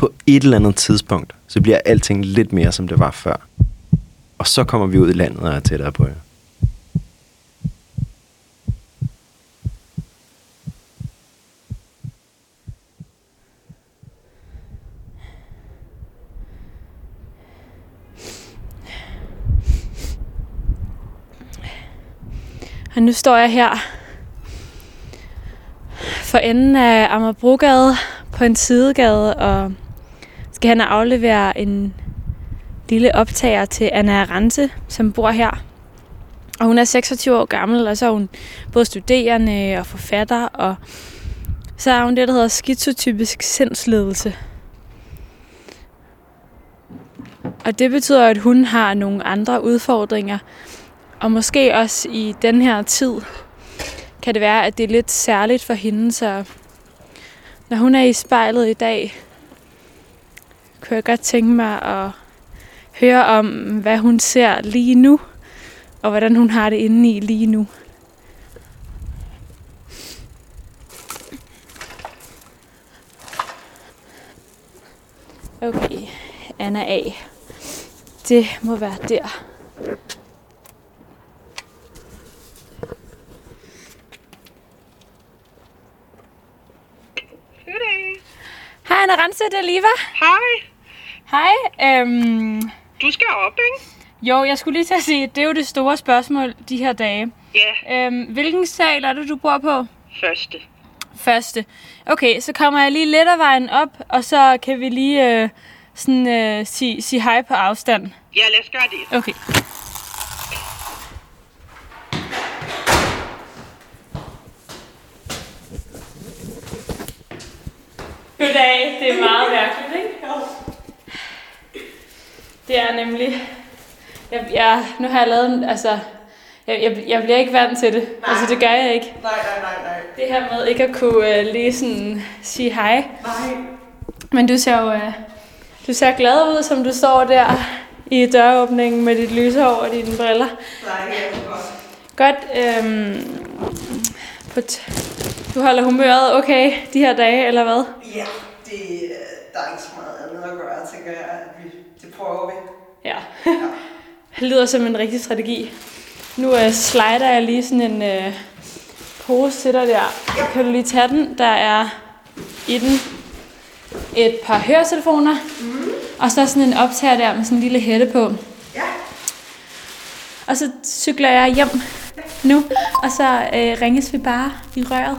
På et eller andet tidspunkt, så bliver alting lidt mere, som det var før. Og så kommer vi ud i landet og er tættere på jer. Og nu står jeg her for enden af Amagerbrogade på en sidegade og skal han aflevere en lille optager til Anna Arante, som bor her. Og hun er 26 år gammel, og så er hun både studerende og forfatter, og så er hun det, der hedder skizotypisk sindsledelse. Og det betyder, at hun har nogle andre udfordringer, og måske også i den her tid kan det være, at det er lidt særligt for hende, så når hun er i spejlet i dag, kunne jeg godt tænke mig at høre om, hvad hun ser lige nu, og hvordan hun har det inde i lige nu. Okay, Anna A. Det må være der. Hej Anna Rense, det er Liva. Hej. Hej. Øhm, Du skal op, ikke? jo, jeg skulle lige til at sige, det er jo det store spørgsmål de her dage. Ja, Øhm, hvilken sal er det, du bor på? første. Første. Okay, så kommer jeg lige lidt af vejen op, og så kan vi lige øh, sådan, øh, sige, sige hej på afstand. Ja, lad os gøre det. Okay. Goddag, det er meget mærkeligt, ikke? Det er nemlig... Jeg, jeg, nu har jeg lavet en, altså... Jeg, jeg, jeg bliver ikke vant til det. Nej. Altså, det gør jeg ikke. Nej, nej, nej, nej. Det her med ikke at kunne uh, lige sådan sige hej. Nej. Men du ser jo uh, du ser glad ud, som du står der i døråbningen med dit lyshår og dine briller. Nej, er godt. Godt. Øhm, på t- du holder humøret okay de her dage, eller hvad? Ja, det, øh, der er ikke så meget andet at gøre, tænker jeg. At vi, vi. Ja. det lyder som en rigtig strategi. Nu uh, slider jeg lige sådan en uh, pose til dig der. Kan du lige tage den? Der er i den et par høretelefoner. Mm. Og så sådan en optager der med sådan en lille hætte på. Ja. Og så cykler jeg hjem nu, og så øh, ringes vi bare i røret.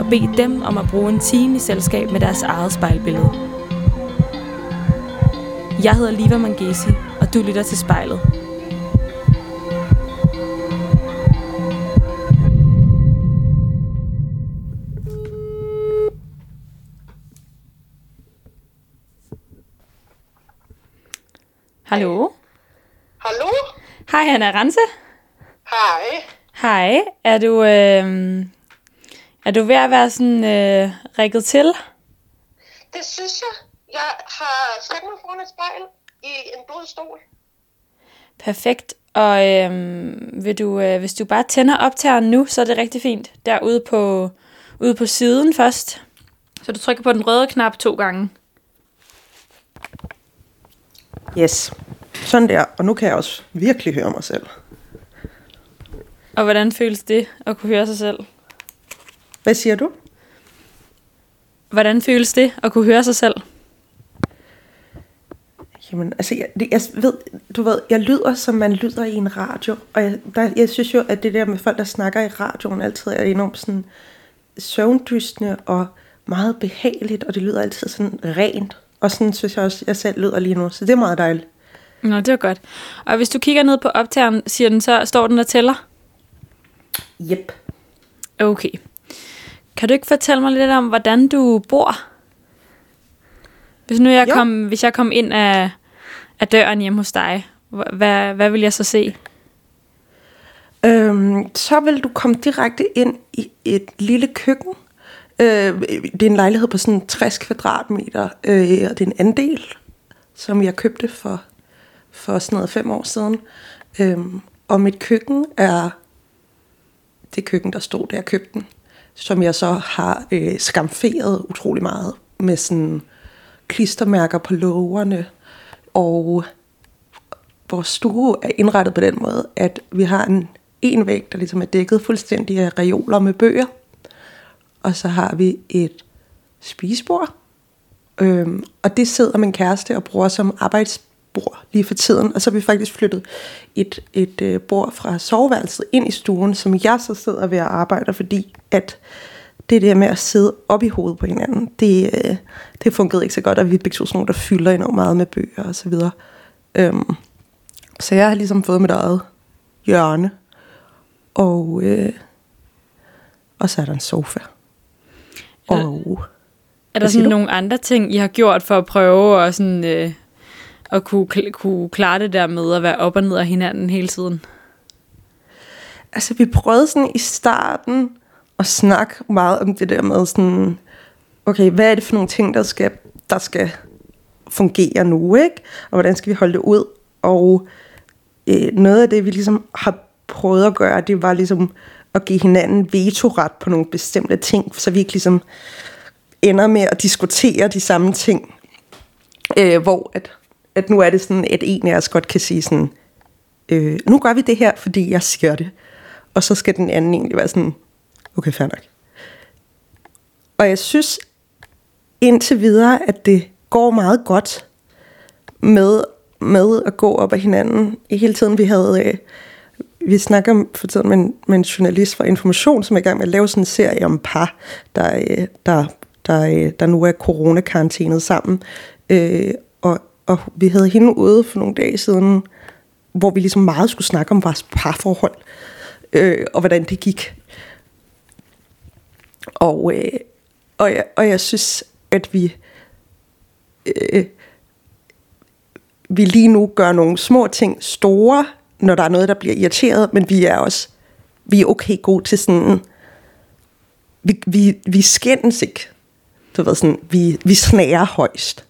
og bede dem om at bruge en time i selskab med deres eget spejlbillede. Jeg hedder Liva Mangesi, og du lytter til spejlet. Hallo? Hallo? Hej, Hanna Rense. Hej. Hej. Er du, øh, er du ved at være sådan øh, rigget til? Det synes jeg. Jeg har sat mig foran et spejl i en blød stol. Perfekt. Og øh, vil du, øh, hvis du bare tænder optageren nu, så er det rigtig fint. Derude på, ude på siden først. Så du trykker på den røde knap to gange. Yes. Sådan der. Og nu kan jeg også virkelig høre mig selv. Og hvordan føles det at kunne høre sig selv? Hvad siger du? Hvordan føles det at kunne høre sig selv? Jamen, altså, jeg, jeg ved, du ved, jeg lyder, som man lyder i en radio, og jeg, der, jeg synes jo, at det der med folk, der snakker i radioen, altid er enormt sådan søvndystende og meget behageligt, og det lyder altid sådan rent, og sådan synes jeg også, jeg selv lyder lige nu, så det er meget dejligt. Nå, det var godt. Og hvis du kigger ned på optageren, siger den så, står den og tæller? Yep. Okay. Kan du ikke fortælle mig lidt om, hvordan du bor? Hvis nu jeg Jo. kom, hvis jeg kom ind af, af døren hjemme hos dig, hva- hvad, hvad vil jeg så se? Øhm, så vil du komme direkte ind i et lille køkken. Øh, det er en lejlighed på sådan 60 kvadratmeter, øh, og det er en andel, som jeg købte for, for sådan noget fem år siden. Øhm, og mit køkken er det køkken, der stod, da jeg købte den, som jeg så har øh, skamferet utrolig meget med sådan klistermærker på lågerne, og vores stue er indrettet på den måde, at vi har en, en væg, der ligesom er dækket fuldstændig af reoler med bøger. Og så har vi et spisebord. Øhm, og det sidder min kæreste og bruger som arbejdsbord lige for tiden. Og så har vi faktisk flyttet et, et øh, bord fra soveværelset ind i stuen, som jeg så sidder ved at arbejde, fordi at det der med at sidde op i hovedet på hinanden, det, øh, det fungerede ikke så godt, og vi er begge sådan nogle, der fylder enormt meget med bøger og så videre. Øhm, så jeg har ligesom fået mit eget hjørne. Og, øh, og så er der en sofa. Og Er der Hvad siger sådan nogle andre ting, I har gjort for at prøve at, sådan, øh, at kunne, kl- kunne klare det der med at være op og ned af hinanden hele tiden? altså vi prøvede sådan i starten at snakke meget om det der med sådan, okay, hvad er det for nogle ting, der skal, der skal fungere nu, ikke? Og hvordan skal vi holde det ud? Og øh, noget af det, vi ligesom har prøvet at gøre, det var ligesom at give hinanden vetoret på nogle bestemte ting, så vi ikke ligesom ender med at diskutere de samme ting. Øh, hvor at, at nu er det sådan, at en af os godt kan sige sådan, øh, nu gør vi det her, fordi jeg siger det. Og så skal den anden egentlig være sådan, okay, fair nok. Og jeg synes indtil videre, at det går meget godt med, med at gå op ad hinanden. I hele tiden, vi havde... Øh, vi snakker om for tiden med en, med en journalist fra Information, som er i gang med at lave sådan en serie om par, der, øh, der, der, øh, der nu er coronakarantænet sammen. Øh, og, vi havde hende ude for nogle dage siden, hvor vi ligesom meget skulle snakke om vores parforhold, øh, og hvordan det gik. Og, øh, og, jeg, og jeg synes, at vi, øh, vi lige nu gør nogle små ting store, når der er noget, der bliver irriteret, men vi er også vi er okay gode til sådan, vi, vi, vi skændes ikke. Du ved sådan, vi, vi snager højst.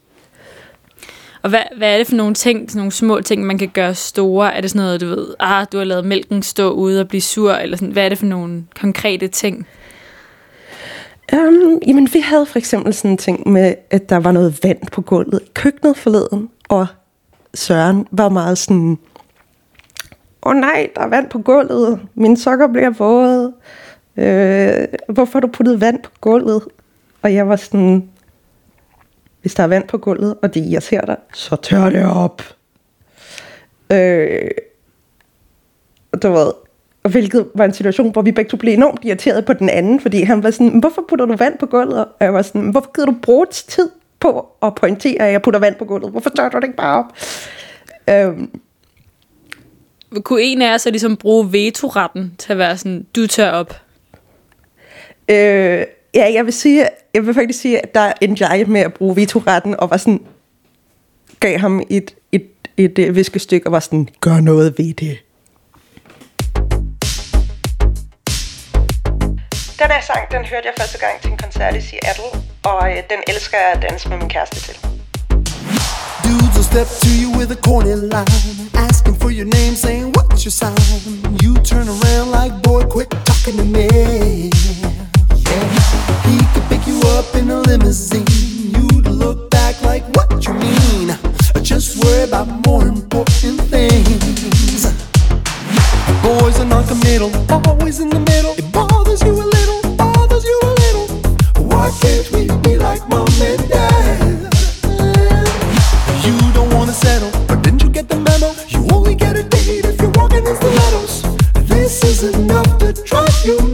Og hvad, hvad er det for nogle ting, sådan nogle små ting, man kan gøre store? Er det sådan noget, du ved, ah, du har lavet mælken stå ude og blive sur, eller sådan, hvad er det for nogle konkrete ting? Um, jamen, vi havde for eksempel sådan en ting med, at der var noget vand på gulvet i køkkenet forleden, og Søren var meget sådan, åh oh, nej, der er vand på gulvet, mine sokker bliver våde, øh, hvorfor har du puttet vand på gulvet? Og jeg var sådan, hvis der er vand på gulvet, og det irriterer dig, så tør det op. Øh, du ved, hvilket var en situation, hvor vi begge to blev enormt irriteret på den anden, fordi han var sådan, hvorfor putter du vand på gulvet? Og jeg var sådan, hvorfor gider du bruge tid på at pointere, at jeg putter vand på gulvet? Hvorfor tør du det ikke bare op? Øhm, Kunne en af jer så ligesom bruge vetoretten til at være sådan, du tør op? øh, ja, jeg vil sige, jeg vil faktisk sige, at der endte jeg med at bruge vetoretten, og var sådan, gav ham et, et, et, et viskestykke, og var sådan, gør noget ved det. Den her sang, den hørte jeg første gang til en koncert i Seattle, og øh, den elsker jeg at danse med min kæreste til. Dudes will step to you with a corny line, asking for your name, saying, What's your sign? You turn around like, Boy, quit talking to me. He could pick you up in a limousine. You'd look back like, what you mean? Just worry about more important things. Boys are not non-committal, always in the middle. It bothers you a little, bothers you a little. Why can't we be like mom and dad? You don't wanna settle, but didn't you get the memo? You only get a date if you're walking in stilettos. This is enough to drive you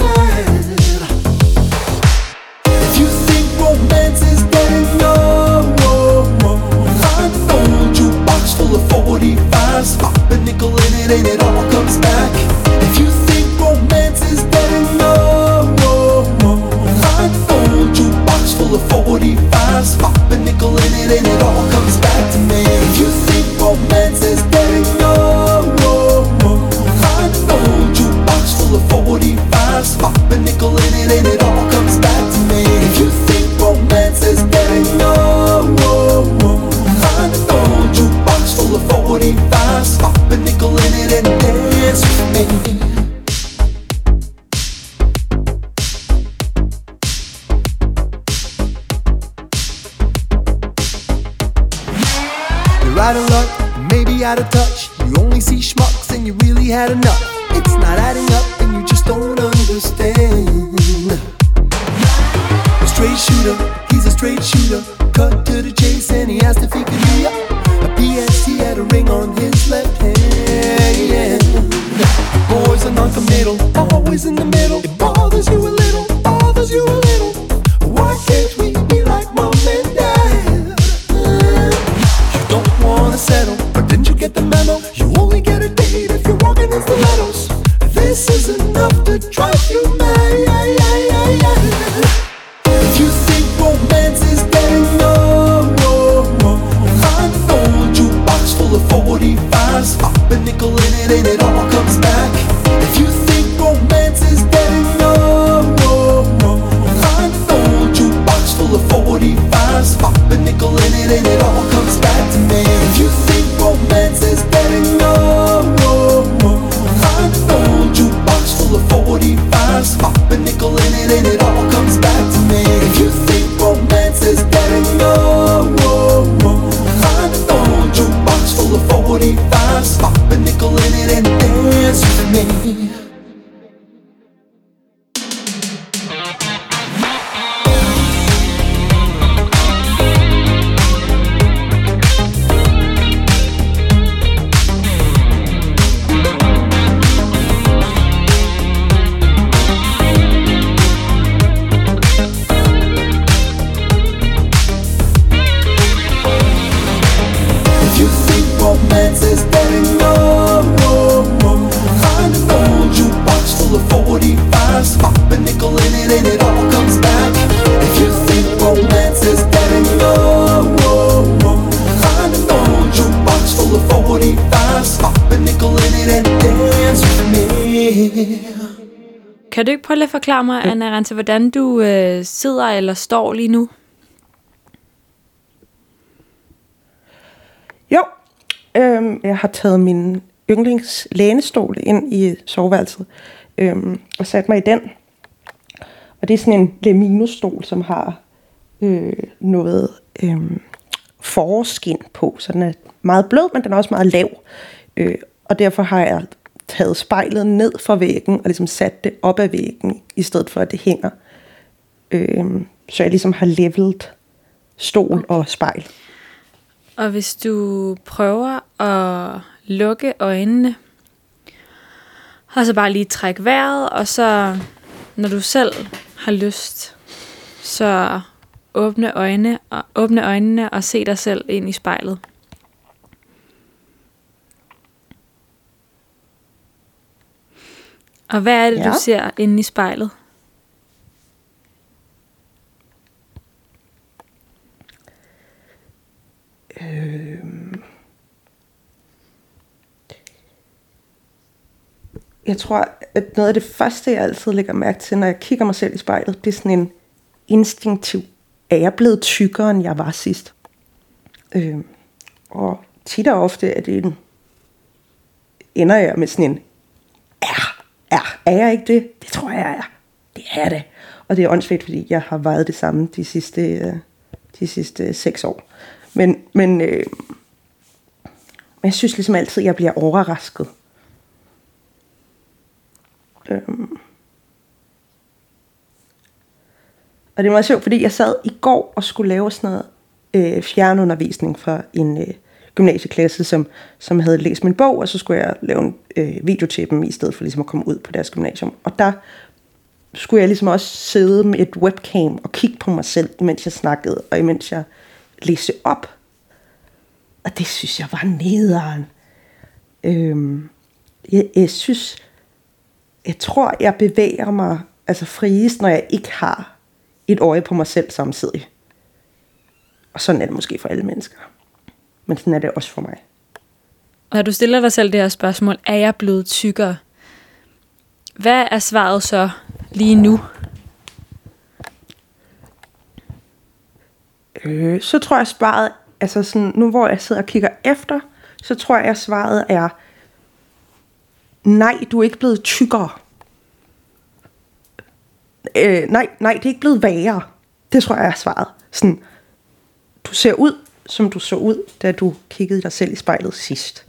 forklare mig, Anna Rente, hvordan du øh, sidder eller står lige nu? Jo, øhm, jeg har taget min yndlingslænestol ind i soveværelset øhm, og sat mig i den. Og det er sådan en Lemino-stol, som har øh, noget øh, forskin på, så den er meget blød, men den er også meget lav. Øh, og derfor har jeg taget spejlet ned fra væggen og ligesom sat det op ad væggen, i stedet for at det hænger. Øh, så jeg ligesom har levelet stol og spejl. Og hvis du prøver at lukke øjnene, og så bare lige trække vejret, og så, når du selv har lyst, så åbne, øjne, og, åbne øjnene og se dig selv ind i spejlet. Og hvad er det, ja. Du ser inde i spejlet? Jeg tror, at noget af det første, jeg altid lægger mærke til, når jeg kigger mig selv i spejlet, det er sådan en instinktiv, er jeg blevet tykkere, end jeg var sidst? Øh, og tit og ofte er det en, ender jeg med sådan en, er, er, jeg ikke det? Det tror jeg, jeg er. Det er jeg det. Og det er åndssvagt, fordi jeg har vejet det samme de sidste, øh, de sidste seks år. Men, men, øh, men jeg synes ligesom altid, at jeg bliver overrasket. Øhm. Og det er meget sjovt, fordi jeg sad i går og skulle lave sådan noget øh, fjernundervisning for en øh, gymnasieklasse, som, som havde læst min bog, og så skulle jeg lave en øh, video til dem, i stedet for ligesom at komme ud på deres gymnasium. Og der skulle jeg ligesom også sidde med et webcam og kigge på mig selv, imens jeg snakkede, og imens jeg læste op. Og det synes jeg var nederen. Øhm, jeg, jeg synes, jeg tror, jeg bevæger mig altså friest, når jeg ikke har et øje på mig selv samtidig. Og sådan er det måske for alle mennesker. Men sådan er det også for mig. Når du stiller dig selv det her spørgsmål, er jeg blevet tykkere? Hvad er svaret så lige nu? Øh, så tror jeg svaret, altså sådan, nu hvor jeg sidder og kigger efter, så tror jeg, svaret er, nej, du er ikke blevet tykkere. Øh, nej, nej, det er ikke blevet værre. Det tror jeg er svaret. Sådan, du ser ud, som du så ud, da du kiggede dig selv i spejlet sidst.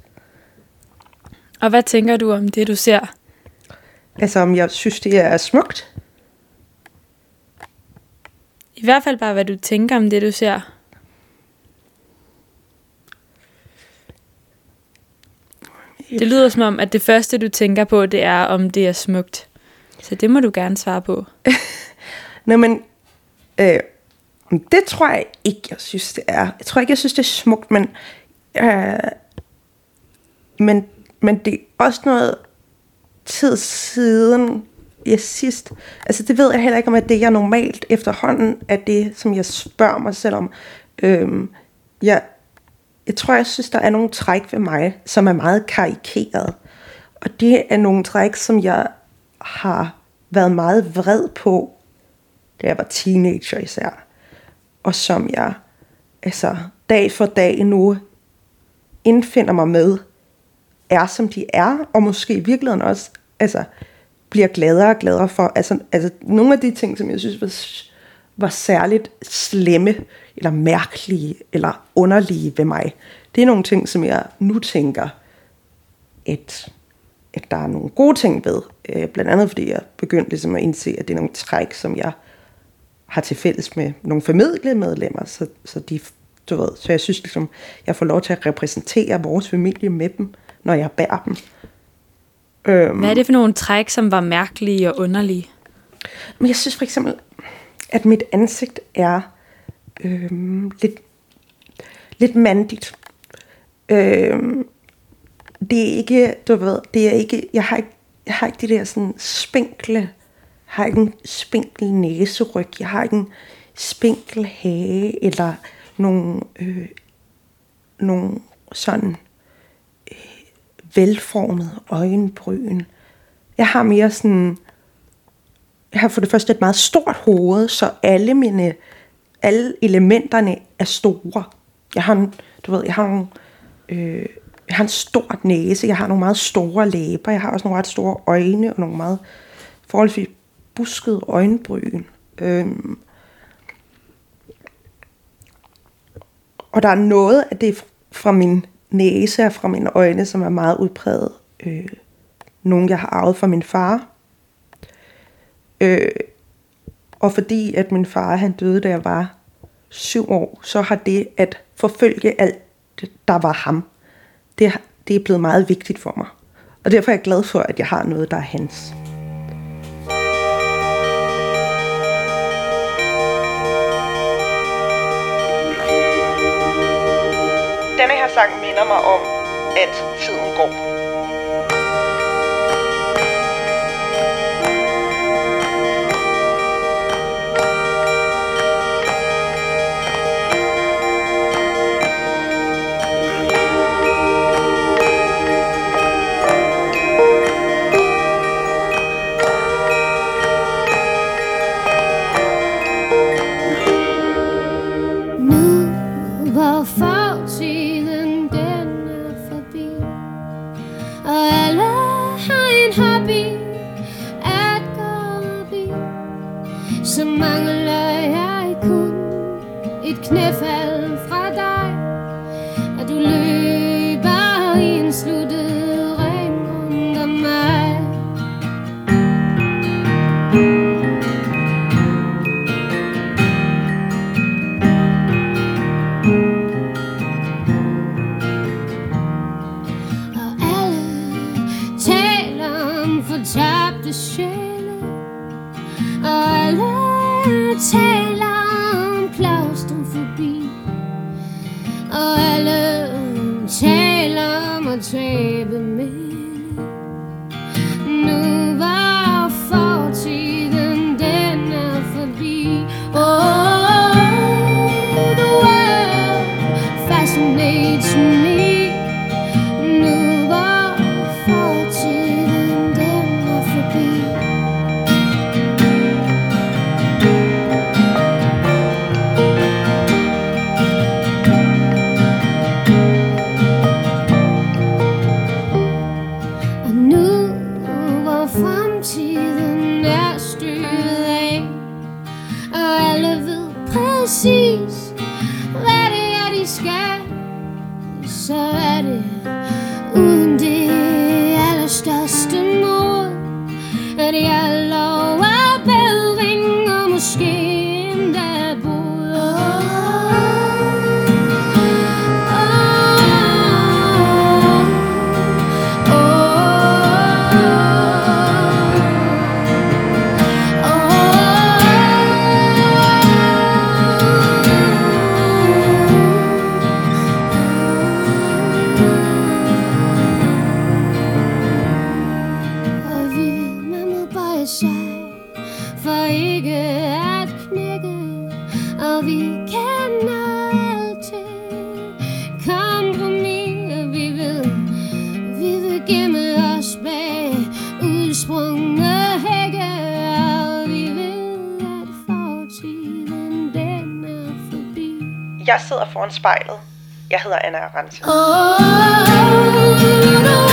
Og hvad tænker du om det, du ser? Altså, om jeg synes, det er smukt. I hvert fald bare, hvad du tænker om det, du ser. Det lyder som om, at det første, du tænker på, det er, om det er smukt. Så det må du gerne svare på. Nå, men øh, det tror jeg ikke, jeg synes, det er. Jeg tror ikke, jeg synes, det er smukt, men, øh, men, men det er også noget tid siden, jeg sidst, altså det ved jeg heller ikke, om at det, jeg normalt efterhånden, er det, som jeg spørger mig selv om. Øhm, jeg, jeg tror, jeg synes, der er nogle træk ved mig, som er meget karikeret. Og det er nogle træk, som jeg har været meget vred på, da jeg var teenager især. Og som jeg altså dag for dag nu indfinder mig med, er som de er, og måske i virkeligheden også altså, bliver gladere og gladere for. Altså, altså nogle af de ting, som jeg synes var, var særligt slemme, eller mærkelige, eller underlige ved mig, det er nogle ting, som jeg nu tænker, at, at der er nogle gode ting ved. Øh, blandt andet fordi jeg begyndte ligesom at indse, at det er nogle træk, som jeg har til fælles med nogle familiemedlemmer, så, så de du ved, så jeg synes ligesom, jeg får lov til at repræsentere vores familie med dem, når jeg bærer dem. Øhm, Hvad er det for nogle træk, som var mærkelige og underlige? Men jeg synes for eksempel, at mit ansigt er øhm, lidt, lidt mandigt. Øhm, det er ikke, du ved, det er ikke, jeg har ikke, jeg har ikke de der sådan spinkle, har ikke en spinkel næseryg, jeg har ikke en spinkel hage, eller nogle, øh, nogle sådan øh, velformede øjenbryn. Jeg har mere sådan, jeg har for det første et meget stort hoved, så alle mine, alle elementerne er store. Jeg har en, du ved, jeg har nogle, øh, jeg har en stor næse, jeg har nogle meget store læber, jeg har også nogle ret store øjne og nogle meget forholdsvis busket øjenbryn. Øhm, og der er noget af det fra min næse og fra mine øjne, som er meget udpræget. Øh, nogle, jeg har arvet fra min far. Øh, og fordi at min far han døde, da jeg var syv år, så har det at forfølge alt, der var ham, det, det er blevet meget vigtigt for mig. Og derfor er jeg glad for, at jeg har noget, der er hans. Mig om, at tiden går. sim foran spejlet. Jeg hedder Anna Arendt. Oh, the world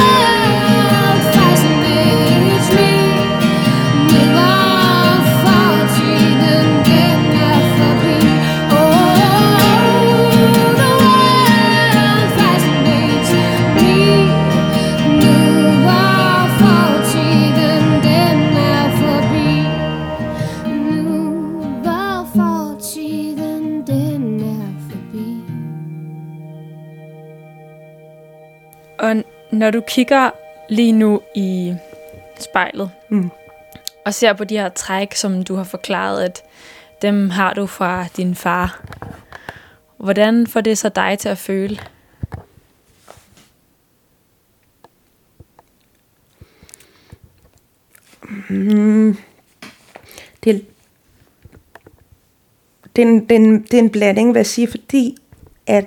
når du kigger lige nu i spejlet, Mm. og ser på de her træk, som du har forklaret, at dem har du fra din far, hvordan får det så dig til at føle? Det, er- det, er en, det, er en, det er en blanding, vil jeg sige, fordi at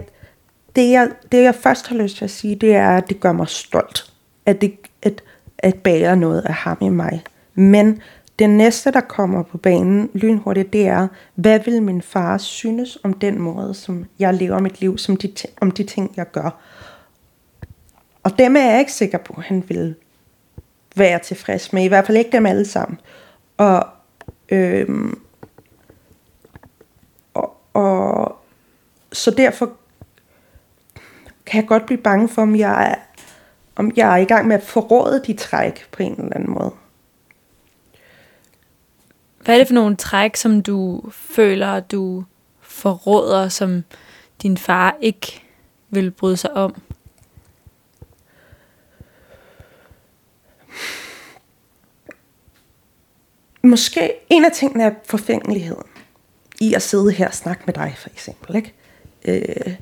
det jeg, det, jeg først har lyst til at sige, det er, at det gør mig stolt, at, det, at, at bære noget af ham i mig. Men det næste, der kommer på banen lynhurtigt, det er, hvad vil min far synes om den måde, som jeg lever mit liv, som de, om de ting, jeg gør. Og dem er jeg ikke sikker på, at han vil være tilfreds med. I hvert fald ikke dem alle sammen. Og, øhm, og, og så derfor kan jeg godt blive bange for, om jeg er, om jeg er i gang med at forråde de træk på en eller anden måde. Hvad er det for nogle træk, som du føler, du forråder, som din far ikke vil bryde sig om? Måske en af tingene er forfængeligheden i at sidde her og snakke med dig, for eksempel. Ikke? Øh,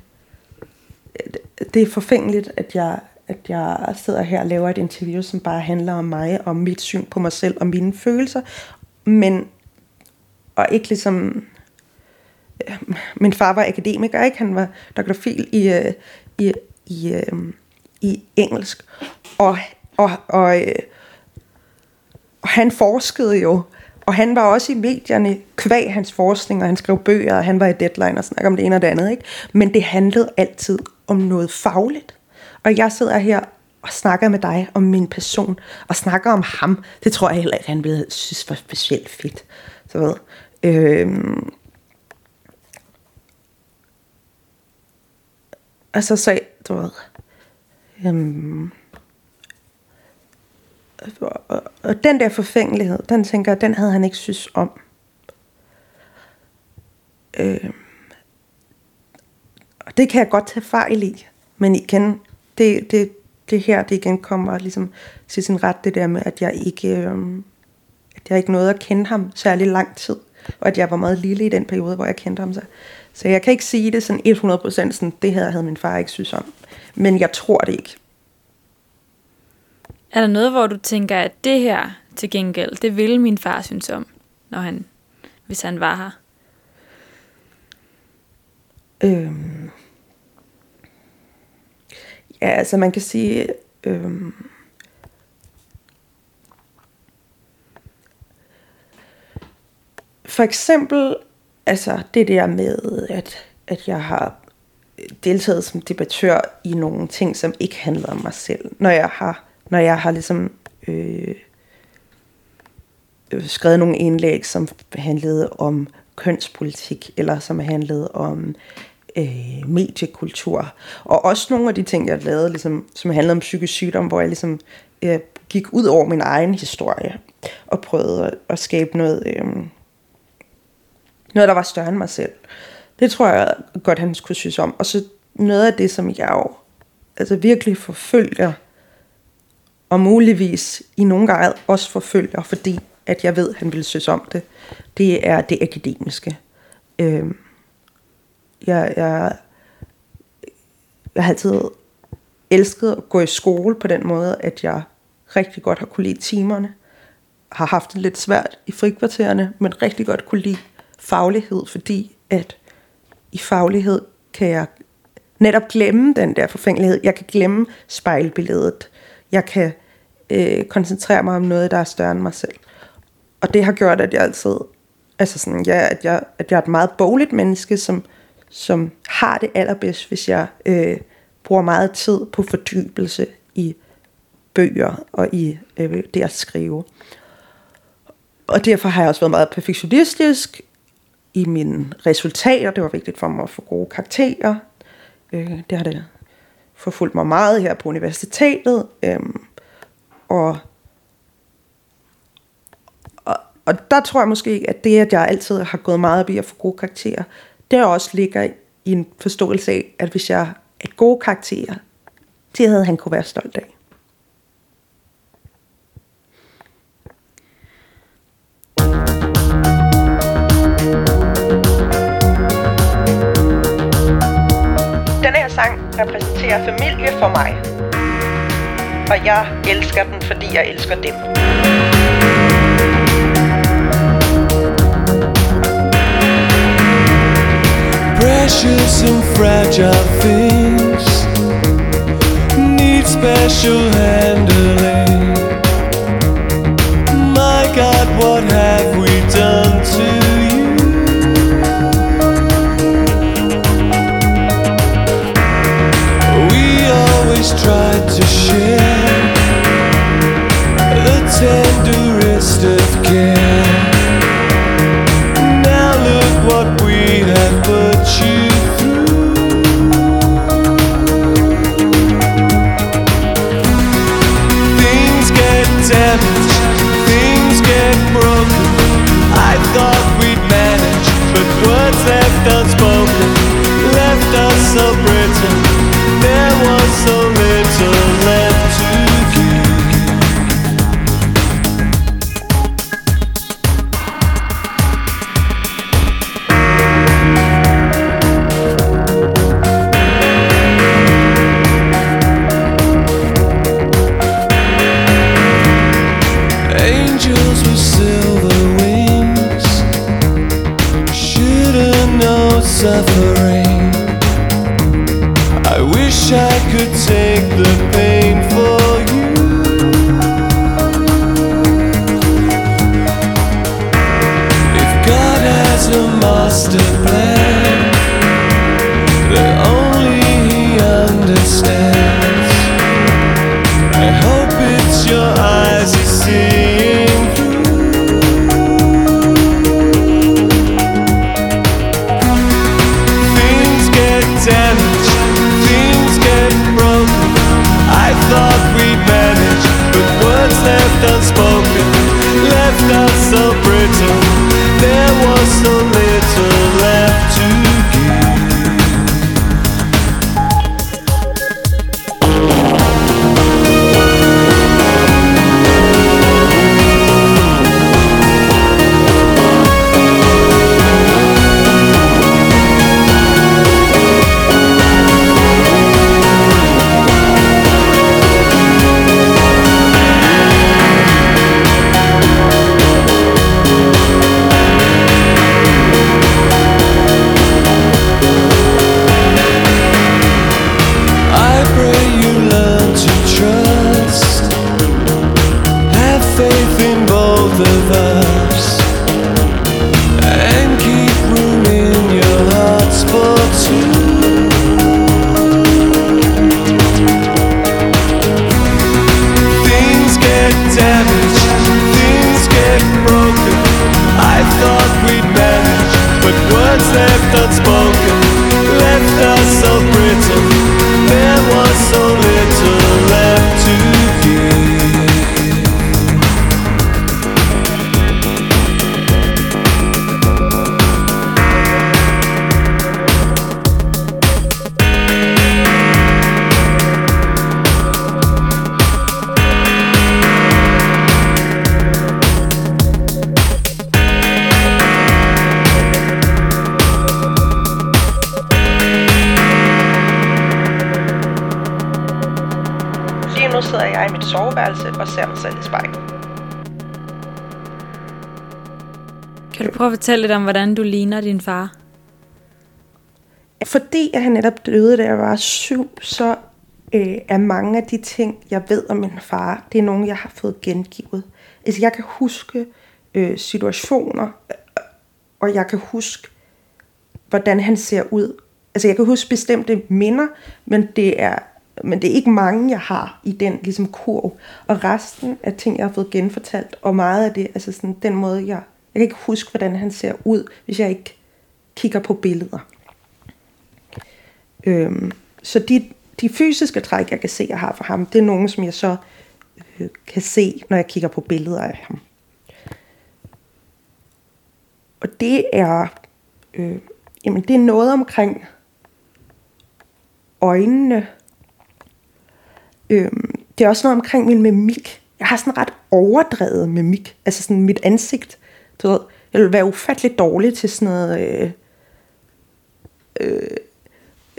det- er forfængeligt, at jeg, at jeg sidder her og laver et interview, som bare handler om mig, og mit syn på mig selv og mine følelser, men og ikke ligesom min far var akademiker, ikke? Han var doktorfil øh, i, i, i, i engelsk. Og, og, og, øh, og han forskede jo, og han var også i medierne kvæg hans forskning, og han skrev bøger, og han var i deadline og snakkede om det ene og det andet. Ikke? Men det handlede altid om noget fagligt. Og jeg sidder her og snakker med dig om min person, og snakker om ham. Det tror jeg heller ikke, han ville synes var specielt fedt. Så ved. Øhm, altså, så, du ved, øhm, og, og, og den der forfængelighed, den tænker jeg, den havde han ikke synes om. Øh, og det kan jeg godt tage fejl i. Men igen, det, det, det her, det igen kommer ligesom til sin ret, det der med, at jeg ikke, øh, at jeg ikke nåede at kende ham særlig lang tid. Og at jeg var meget lille i den periode, hvor jeg kendte ham. Så, så jeg kan ikke sige det sådan 100% sådan, det her havde min far ikke synes om. Men jeg tror det ikke. Er der noget, hvor du tænker, at det her til gengæld, det ville min far synes om, når han, hvis han var her? Øhm. Ja, altså man kan sige, øhm. for eksempel, altså det der med, at, at jeg har deltaget som debattør i nogle ting, som ikke handler om mig selv. Når jeg har, når jeg har ligesom øh, øh, skrevet nogle indlæg, som handlede om kønspolitik, eller som handlede om øh, mediekultur. Og også nogle af de ting, jeg lavede, ligesom, som handlede om psykisk sygdom, hvor jeg ligesom øh, gik ud over min egen historie, og prøvede at, at skabe noget, øh, noget, der var større end mig selv. Det tror jeg godt, han skulle synes om. Og så noget af det, som jeg jo altså virkelig forfølger, og muligvis i nogen grad også forfølger, fordi at jeg ved, at han vil søge om det, det er det akademiske. Øh, jeg, jeg, jeg har altid elsket at gå i skole på den måde, at jeg rigtig godt har kunne lide timerne. Har haft det lidt svært i frikvartererne, men rigtig godt kunne lide faglighed, fordi at i faglighed kan jeg netop glemme den der forfængelighed. Jeg kan glemme spejlbilledet. Jeg kan øh, koncentrere mig om noget, der er større end mig selv. Og det har gjort, at jeg altid, altså sådan, ja, at, jeg, at jeg er et meget bogligt menneske, som, som har det allerbedst, hvis jeg øh, bruger meget tid på fordybelse i bøger og i øh, det at skrive. Og derfor har jeg også været meget perfektionistisk i mine resultater. Det var vigtigt for mig at få gode karakterer. Øh, det har det forfulgt mig meget her på universitetet. Øhm, og, og, og der tror jeg måske, at det, at jeg altid har gået meget op i at få gode karakterer, det også ligger i en forståelse af, at hvis jeg et gode karakterer, det havde han kunne være stolt af. Jeg elsker den, fordi jeg elsker dem. Precious and fragile things need special handling. Fortælle lidt om, hvordan du ligner din far? Fordi at han netop døde, da jeg var syv, så øh, er mange af de ting, jeg ved om min far, det er nogle, jeg har fået gengivet. Altså, jeg kan huske øh, situationer, øh, og jeg kan huske, hvordan han ser ud. Altså, jeg kan huske bestemte minder, men det er, men det er ikke mange, jeg har i den ligesom kurv. Og resten af ting, jeg har fået genfortalt, og meget af det, altså sådan den måde, jeg, jeg kan ikke huske, hvordan han ser ud, hvis jeg ikke kigger på billeder. Øhm, så de, de fysiske træk, jeg kan se, jeg har for ham, det er nogle, som jeg så øh, kan se, når jeg kigger på billeder af ham. Og det er, øh, jamen det er noget omkring øjnene. Øhm, det er også noget omkring min mimik. Jeg har sådan ret overdrevet mimik. Altså sådan mit ansigt. Du ved, jeg ville være ufattelig dårlig til sådan noget... Øh, øh,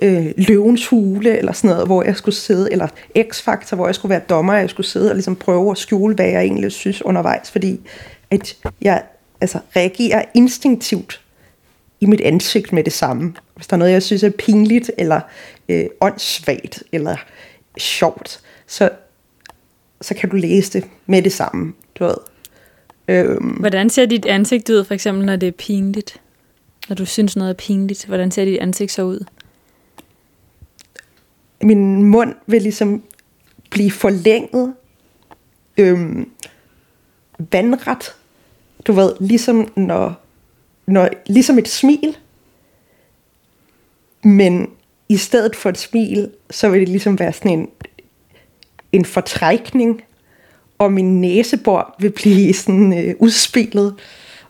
øh, løvens hule, eller sådan noget, hvor jeg skulle sidde, eller X-Factor, hvor jeg skulle være dommer, og jeg skulle sidde og ligesom prøve at skjule, hvad jeg egentlig synes undervejs, fordi at jeg altså, reagerer instinktivt i mit ansigt med det samme. Hvis der er noget, jeg synes er pinligt, eller øh, åndssvagt, eller sjovt, så, så kan du læse det med det samme, du ved. Øhm, Hvordan ser dit ansigt ud, for eksempel, når det er pinligt? Når du synes noget er pinligt, hvordan ser dit ansigt så ud? min mund vil ligesom blive forlænget øhm, vandret. Du ved, ligesom når, når ligesom et smil. Men i stedet for et smil, så vil det ligesom være sådan en, en fortrækning, og min næsebor vil blive sådan øh, udspillet,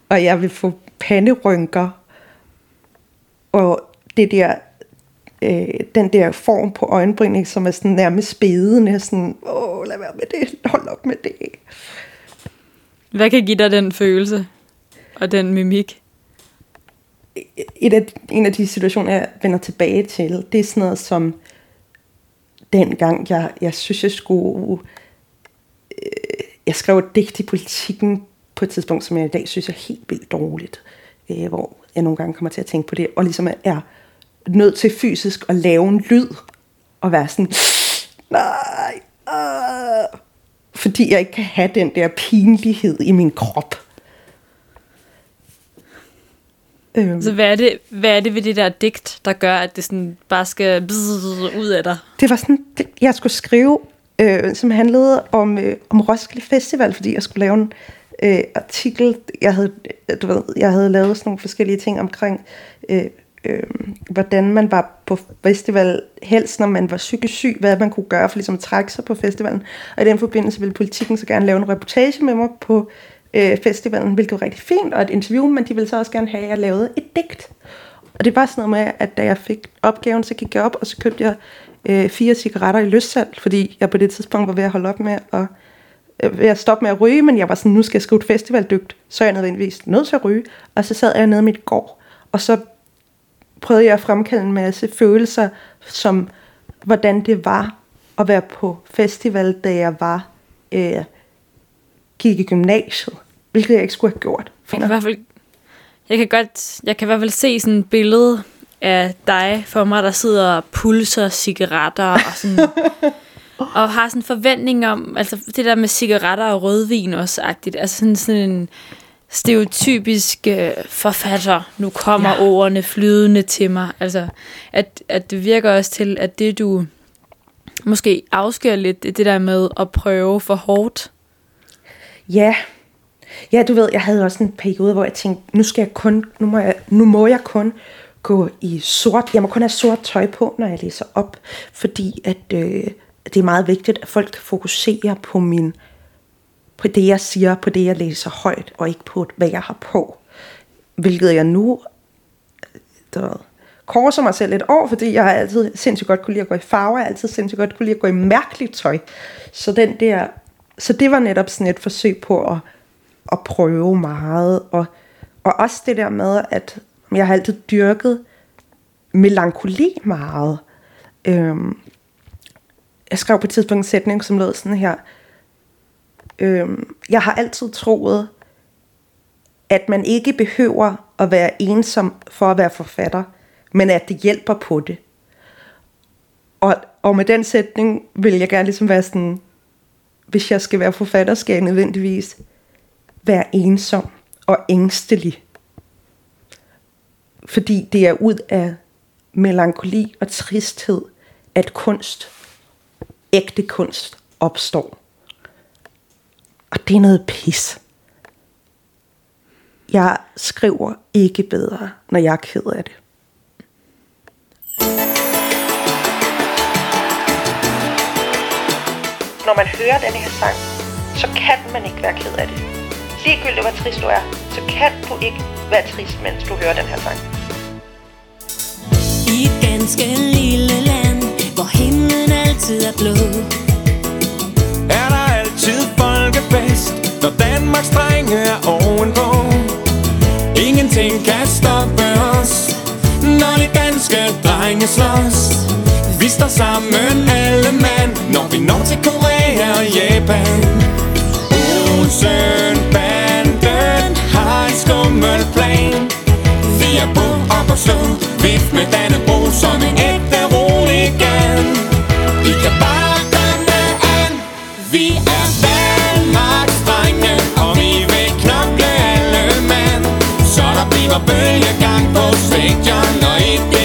og jeg vil få panderynker, og det der øh, den der form på øjenbryn, som er sådan nærmest spedende, sådan, åh, lad være med det, hold op med det. Hvad kan give dig den følelse og den mimik? Et af, en af de situationer, jeg vender tilbage til, det er sådan noget som, dengang jeg, jeg synes, jeg skulle, jeg skrev et digt i politikken på et tidspunkt, som jeg i dag synes er helt vildt dårligt, øh, hvor jeg nogle gange kommer til at tænke på det, og ligesom er nødt til fysisk at lave en lyd, og være sådan, nej, øh, fordi jeg ikke kan have den der pinlighed i min krop. Øhm, Så hvad er, det, hvad er det ved det der digt, der gør, at det sådan bare skal ud af dig? det var sådan, jeg skulle skrive, øh, som handlede om, øh, om Roskilde Festival, fordi jeg skulle lave en øh, artikel. Jeg havde, du ved, jeg havde lavet sådan nogle forskellige ting omkring, øh, øh, hvordan man var på festival, helst når man var psykisk syg, hvad man kunne gøre for ligesom at trække sig på festivalen. Og i den forbindelse ville politikken så gerne lave en reportage med mig på øh, festivalen, hvilket var rigtig fint, og et interview, men de ville så også gerne have, at jeg lavede et digt. Og det var sådan noget med, at da jeg fik opgaven, så gik jeg op, og så købte jeg øh, fire cigaretter i løssalg, fordi jeg på det tidspunkt var ved at holde op med at, øh, ved at stoppe med at ryge, men jeg var sådan, nu skal jeg skrive et festivaldygt, så er jeg nødvendigvis nødt til at ryge. Og så sad jeg nede i mit gård, og så prøvede jeg at fremkalde en masse følelser, som hvordan det var at være på festival, da jeg var øh, gik i gymnasiet, hvilket jeg ikke skulle have gjort. Jeg kan i hvert fald, jeg kan godt, jeg kan i hvert fald se sådan et billede af dig for mig, der sidder og pulser cigaretter og sådan og har sådan en forventning om, altså det der med cigaretter og rødvin også agtigt, altså sådan, sådan en stereotypisk øh, forfatter, nu kommer ja. ordene flydende til mig, altså at, at det virker også til, at det du måske afskærer lidt, det der med at prøve for hårdt. Ja. Ja, du ved, jeg havde også en periode, hvor jeg tænkte, nu skal jeg kun, nu må jeg, nu må jeg kun gå i sort. Jeg må kun have sort tøj på, når jeg læser op, fordi at øh, det er meget vigtigt, at folk fokuserer på min på det, jeg siger, på det, jeg læser højt, og ikke på, hvad jeg har på. Hvilket jeg nu der korser mig selv et år, fordi jeg har altid sindssygt godt kunne lide at gå i farver, jeg har altid sindssygt godt kunne lide at gå i mærkeligt tøj. Så, den der, så det var netop sådan et forsøg på at, at prøve meget, og, og også det der med, at jeg har altid dyrket melankoli meget. Øhm, jeg skrev på et tidspunkt en sætning, som lød sådan her. Øhm, jeg har altid troet, at man ikke behøver at være ensom for at være forfatter, men at det hjælper på det. Og, og med den sætning vil jeg gerne ligesom være sådan, hvis jeg skal være forfatter, skal jeg nødvendigvis være ensom og ængstelig. Fordi det er ud af melankoli og tristhed, at kunst, ægte kunst, opstår. Og det er noget pis. Jeg skriver ikke bedre, når jeg er ked af det. Når man hører denne her sang, så kan man ikke være ked af det. Ligegyldigt hvor trist du er, så kan du ikke være trist, mens du hører den her sang. I et ganske lille land, hvor himlen altid er blå. Er der altid folkefest, når Danmarks drenge er ovenpå? Ingenting kan stoppe os, når de danske drenge slås. Vi står sammen alle mand, når vi når til Korea og Japan. Olsen banden har en skummel plan. Vi er på op og stå, vift med Dannebro som en ægte roligan. I kan bare komme an, vi er Danmarks drenge, og vi vil knokle alle mand. Så der bliver bølgegang på stadion og i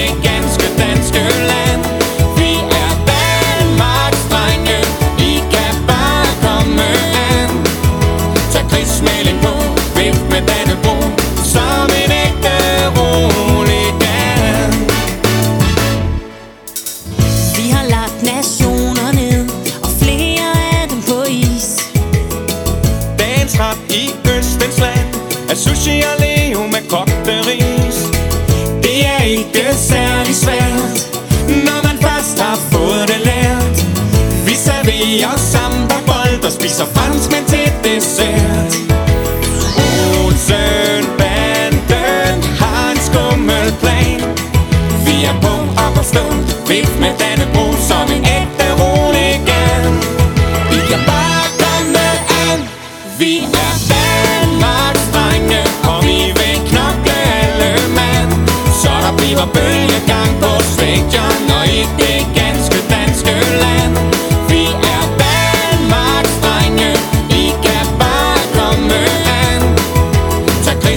vi os sammen på bold og spiser franskmænd til dessert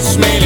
smelly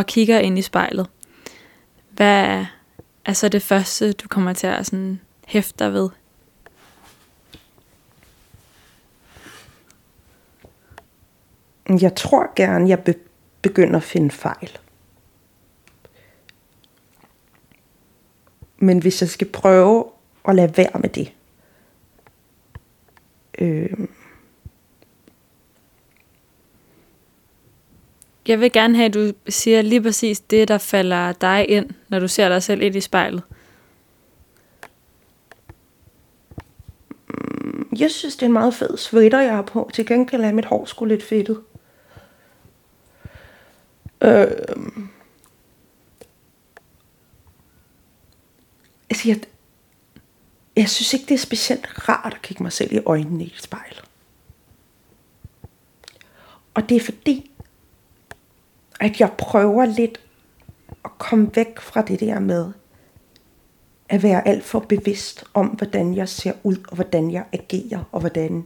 og kigger ind i spejlet, hvad er så det første, du kommer til at sådan hæfte dig ved? Jeg tror gerne, jeg be- begynder at finde fejl. Men hvis jeg skal prøve at lade være med det, øh, Jeg vil gerne have, at du siger lige præcis det, der falder dig ind, når du ser dig selv ind i spejlet. Mm, jeg synes, det er en meget fed sweater, jeg har på. Til gengæld er mit hår sgu lidt fedtet. Øh, altså, jeg, jeg synes ikke, det er specielt rart at kigge mig selv i øjnene i et spejl. Og det er fordi, at jeg prøver lidt at komme væk fra det der med at være alt for bevidst om, hvordan jeg ser ud, og hvordan jeg agerer, og hvordan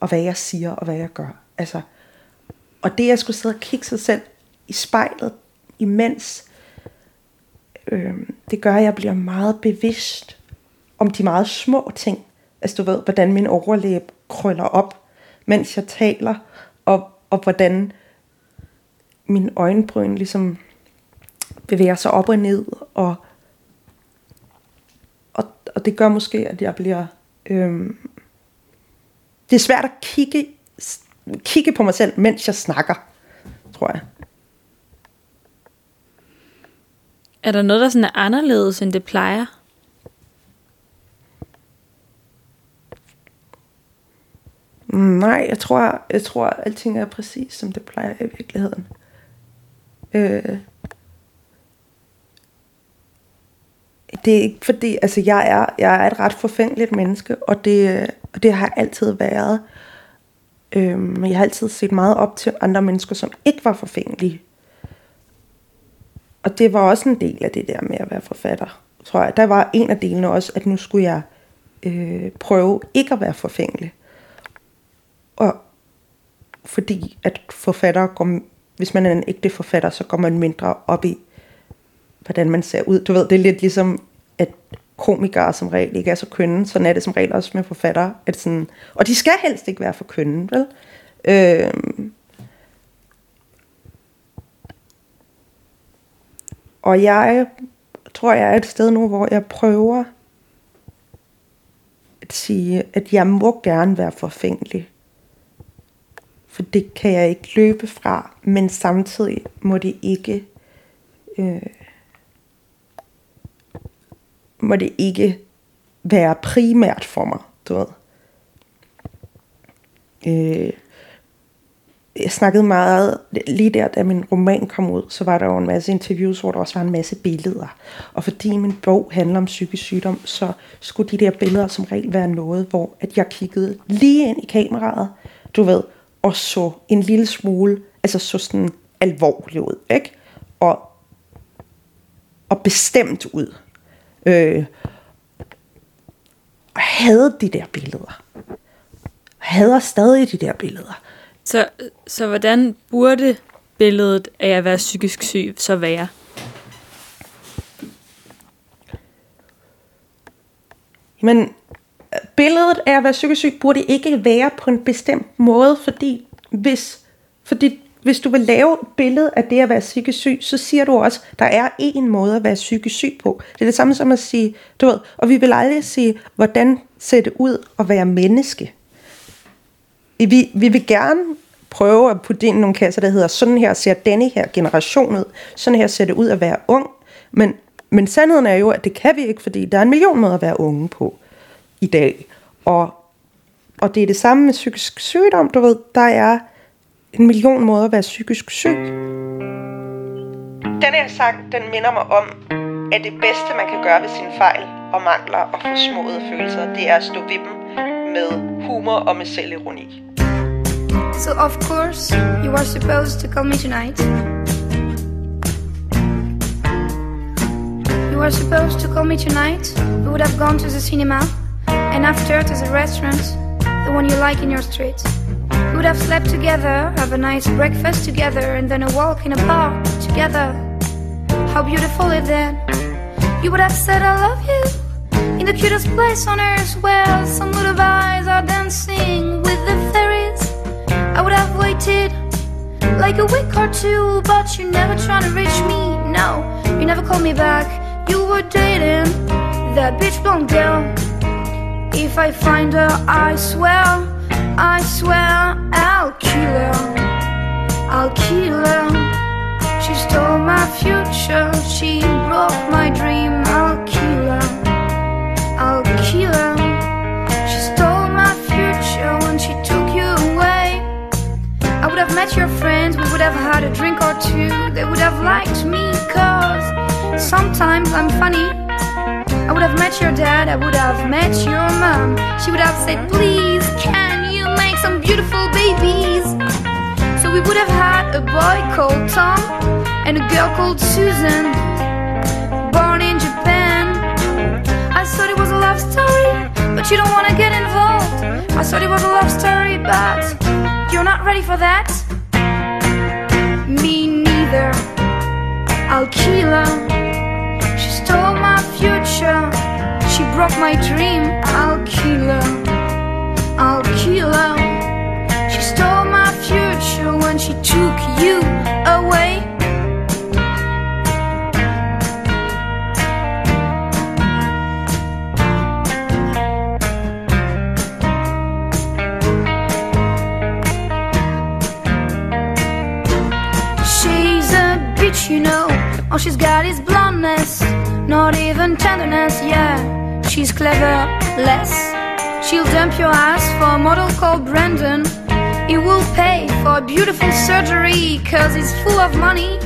og hvad jeg siger, og hvad jeg gør. Altså, og det at skulle sidde og kigge sig selv i spejlet, imens, øh, det gør, at jeg bliver meget bevidst om de meget små ting. Altså du ved, hvordan min overlæb krøller op, mens jeg taler, og, og hvordan min øjenbryn ligesom bevæger sig op og ned, og, og, og det gør måske, at jeg bliver... Øhm, det er svært at kigge, kigge på mig selv, mens jeg snakker, tror jeg. Er der noget, der sådan er anderledes, end det plejer? Mm, Nej, jeg tror, jeg tror, at alting er præcis, som det plejer i virkeligheden. Øh, det er ikke fordi, altså jeg er, jeg er et ret forfængeligt menneske, og det, og det har jeg altid været. Øh, men jeg har altid set meget op til andre mennesker, som ikke var forfængelige. Og det var også en del af det der med at være forfatter, tror jeg. Der var en af delene også, at nu skulle jeg øh, prøve ikke at være forfængelig. Og fordi at forfatter går, hvis man er en ægte forfatter, så går man mindre op i, hvordan man ser ud. Du ved, det er lidt ligesom, at komikere som regel ikke er så kønne. Sådan er det som regel også med forfattere. At sådan, og de skal helst ikke være for kønne, vel? Øhm, og jeg tror, jeg er et sted nu, hvor jeg prøver at sige, at jeg må gerne være forfængelig. For det kan jeg ikke løbe fra, men samtidig må det ikke øh, må det ikke være primært for mig, du ved. Øh, jeg snakkede meget, lige der, da min roman kom ud, så var der jo en masse interviews, hvor der også var en masse billeder. Og fordi min bog handler om psykisk sygdom, så skulle de der billeder som regel være noget, hvor at jeg kiggede lige ind i kameraet, du ved, og så en lille smule, altså så sådan alvorlig ud, ikke? Og, og bestemt ud. Øh, og havde de der billeder. Hader stadig de der billeder. Så, så hvordan burde billedet af at være psykisk syg så være? Men billedet af at være psykisk syg burde ikke være på en bestemt måde, fordi hvis, fordi hvis du vil lave et billede af det at være psykisk syg, så siger du også, der er én måde at være psykisk syg på. Det er det samme som at sige, du ved, og vi vil aldrig sige, hvordan ser det ud at være menneske. Vi, vi vil gerne prøve at putte ind i nogle kasser, der hedder, sådan her ser denne her generation ud, sådan her ser det ud at være ung, men, men sandheden er jo, at det kan vi ikke, fordi der er en million måder at være unge på i dag. Og, og det er det samme med psykisk sygdom, du ved, der er en million måder at være psykisk syg. Den her sang, den minder mig om, at det bedste, man kan gøre ved sine fejl og mangler og forsmåede følelser, det er at stå ved dem med humor og med selvironi. So of course you are supposed to call me tonight. You You were supposed to call me tonight. We would have gone to the cinema, and after to the restaurant, the one you like in your street. We would have slept together, have a nice breakfast together, and then a walk in a park together. How beautiful it then. You would have said I love you in the cutest place on earth where some little eyes are dancing with the fairies. I would have waited like a week or two, but you never try to reach me. No, you never called me back. You were dating that bitch blonde girl. If I find her, I swear, I swear, I'll kill her. I'll kill her. She stole my future, she broke my dream. I'll kill her. I'll kill her. She stole my future when she took you away. I would have met your friends, we would have had a drink or two. They would have liked me, cause sometimes I'm funny. I would have met your dad, I would have met your mom. She would have said, Please, can you make some beautiful babies? So we would have had a boy called Tom and a girl called Susan, born in Japan. I thought it was a love story, but you don't wanna get involved. I thought it was a love story, but you're not ready for that. Me neither. I'll kill her. My future. She broke my dream. I'll kill her. I'll kill her. She stole my future when she took you away. She's a bitch, you know. All she's got is she's clever, less. She'll dump your ass for a model called Brandon. He will pay for a beautiful surgery, cause he's full of money.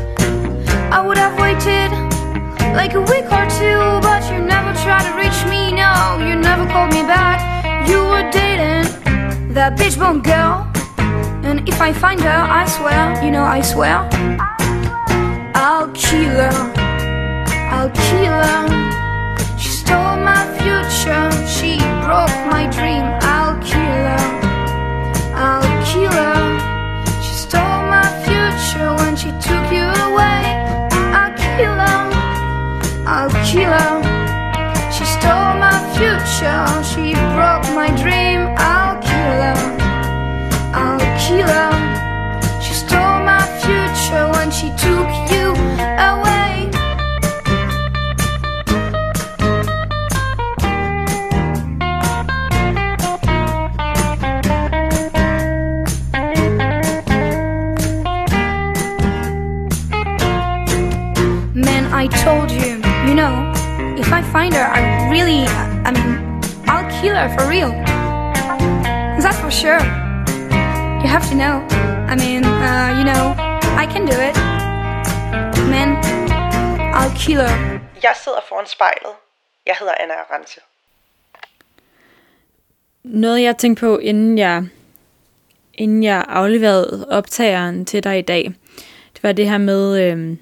I would have waited like a week or two, but you never tried to reach me. No, you never called me back. You were dating that bitch bone girl. And if I find her, I swear, you know, I swear, I'll kill her. I'll kill her. She stole my future. She broke my dream. I'll kill her. I'll kill her. She stole my future when she took you away. I'll kill her. I'll kill her. She stole my future. She broke my dream. I told you, you know, if I find her, I really, I mean, I'll kill her for real. That's for sure. You have to know. I mean, uh, you know, I can do it. Man, I'll kill her. Jeg sidder foran spejlet. Jeg hedder Anna Arantje. Noget, jeg tænkte på, inden jeg, inden jeg afleverede optageren til dig i dag, det var det her med, øh,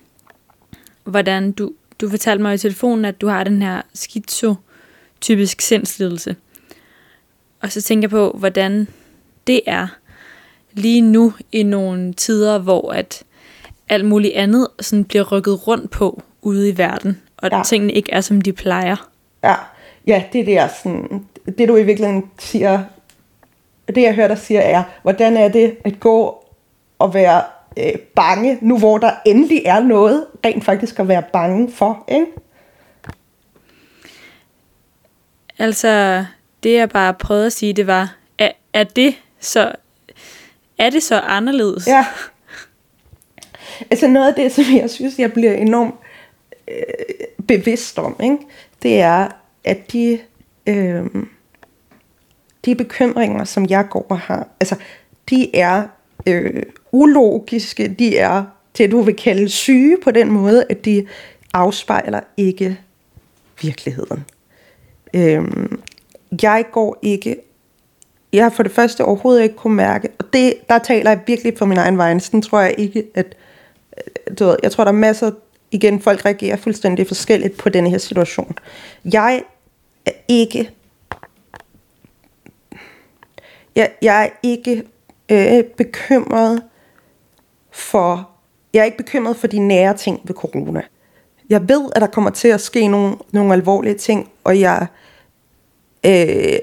hvordan du, du fortalte mig i telefonen, at du har den her skizotypisk sindslidelse. Og så tænker jeg på, hvordan det er lige nu i nogle tider, hvor at alt muligt andet sådan bliver rykket rundt på ude i verden, og Ja. tingene ikke er, som de plejer. Ja, ja det der sådan, det du i virkeligheden siger, det jeg hører dig siger er, hvordan er det at gå og være øh, bange, nu hvor der endelig er noget, rent faktisk at være bange for, ikke? Altså, det jeg bare prøvede at sige, det var, er, er det så er det så anderledes? Ja. Altså noget af det, som jeg synes, jeg bliver enormt øh, bevidst om, ikke? det er, at de, øh, de bekymringer, som jeg går og har, altså, de er øh, ulogiske, de er det, du vil kalde syge på den måde, at de afspejler ikke virkeligheden. Øhm, jeg går ikke jeg har for det første overhovedet ikke kunne mærke, og det, der taler jeg virkelig for min egen vej. Sådan tror jeg ikke, at øh, du ved, jeg tror, der er masser igen, folk reagerer fuldstændig forskelligt på denne her situation. Jeg er ikke jeg, jeg er ikke øh, bekymret for jeg er ikke bekymret for de nære ting ved corona. Jeg ved, at der kommer til at ske nogle, nogle alvorlige ting, og jeg, øh,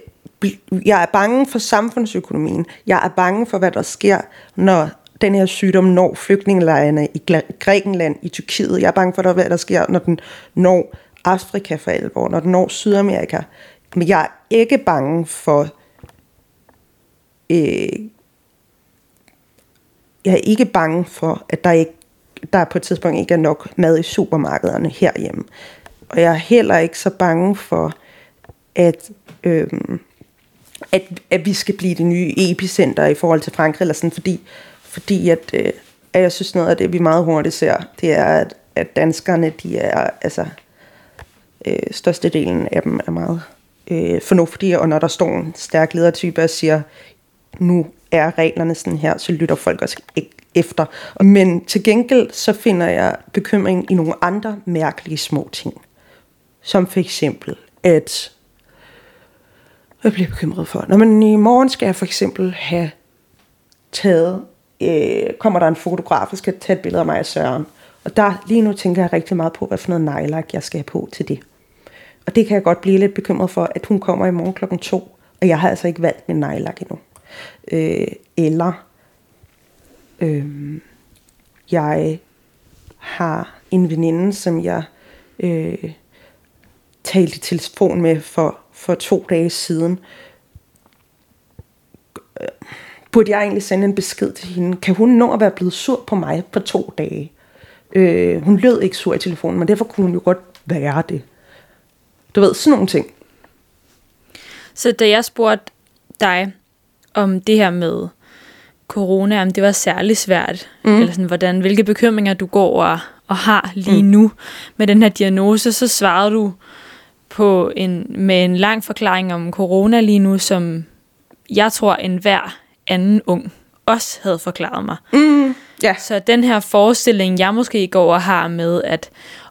jeg er bange for samfundsøkonomien. Jeg er bange for, hvad der sker, når den her sygdom når flygtningelejrene i Grækenland, i Tyrkiet. Jeg er bange for, hvad der sker, når den når Afrika for alvor, når den når Sydamerika. Men jeg er ikke bange for... Øh, jeg er ikke bange for, at der ikke der på et tidspunkt ikke er nok mad i supermarkederne herhjemme. Og jeg er heller ikke så bange for, at, øhm, at, at vi skal blive det nye epicenter i forhold til Frankrig, eller sådan, fordi, fordi at, øh, at jeg synes noget af det, vi meget hurtigt ser, det er, at, at danskerne, de er, altså, øh, størstedelen af dem er meget øh, fornuftige, og når der står en stærk ledertype og siger, nu er reglerne sådan her, så lytter folk også ikke efter. Men til gengæld så finder jeg bekymring i nogle andre mærkelige små ting. Som for eksempel, at jeg bliver bekymret for, når man i morgen skal jeg for eksempel have taget, øh, kommer der en fotograf, og skal tage et billede af mig og Søren. Og der lige nu tænker jeg rigtig meget på, hvad for noget nejlak jeg skal have på til det. Og det kan jeg godt blive lidt bekymret for, at hun kommer i morgen klokken to, og jeg har altså ikke valgt min nejlak endnu. Øh, eller øh, jeg har en veninde, som jeg øh, talte i telefon med for, for to dage siden. Øh, burde jeg egentlig sende en besked til hende? Kan hun nå at være blevet sur på mig på to dage? Øh, hun lød ikke sur i telefonen, men derfor kunne hun jo godt være det. Du ved, sådan nogle ting. Så da jeg spurgte dig om det her med corona, om det var særlig svært, mm. eller sådan, hvordan, hvilke bekymringer du går og, og har lige mm. nu med den her diagnose, så svarede du på en, med en lang forklaring om corona lige nu, som jeg tror en hver anden ung også havde forklaret mig. Mm. Ja. Så den her forestilling, jeg måske går og har med at,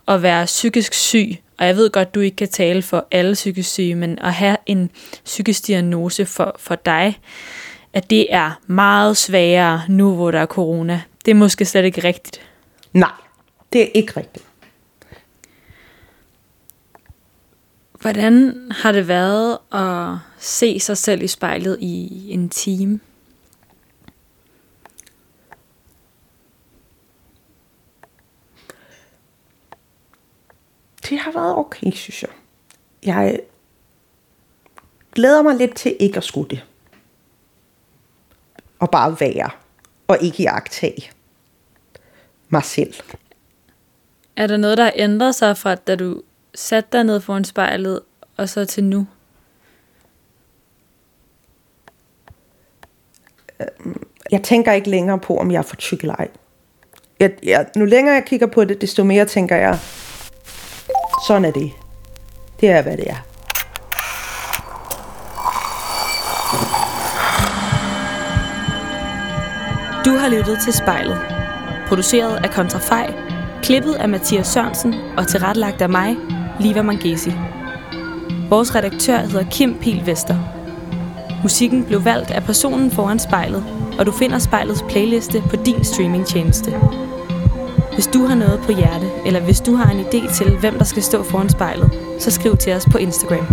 at være psykisk syg, og jeg ved godt, du ikke kan tale for alle psykisk syge, men at have en psykisk diagnose for, for dig, at det er meget sværere nu, hvor der er corona. Det er måske slet ikke rigtigt. Nej, det er ikke rigtigt. Hvordan har det været at se sig selv i spejlet i en time? Det har været okay, synes jeg. Jeg glæder mig lidt til ikke at skulle det og bare være, og ikke jagtage mig selv. Er der noget, der har ændret sig fra, da du satte dig ned foran spejlet, og så til nu? Jeg tænker ikke længere på, om jeg er for tyk eller ej. Jeg, jeg, nu længere jeg kigger på det, desto mere tænker jeg, sådan er det. Det er, hvad det er. Du har lyttet til Spejlet. Produceret af Kontrafej, klippet af Mathias Sørensen og tilrettelagt af mig, Liva Mangesi. Vores redaktør hedder Kim Pil Vester. Musikken blev valgt af personen foran spejlet, og du finder spejlets playliste på din streamingtjeneste. Hvis du har noget på hjerte, eller hvis du har en idé til, hvem der skal stå foran spejlet, så skriv til os på Instagram.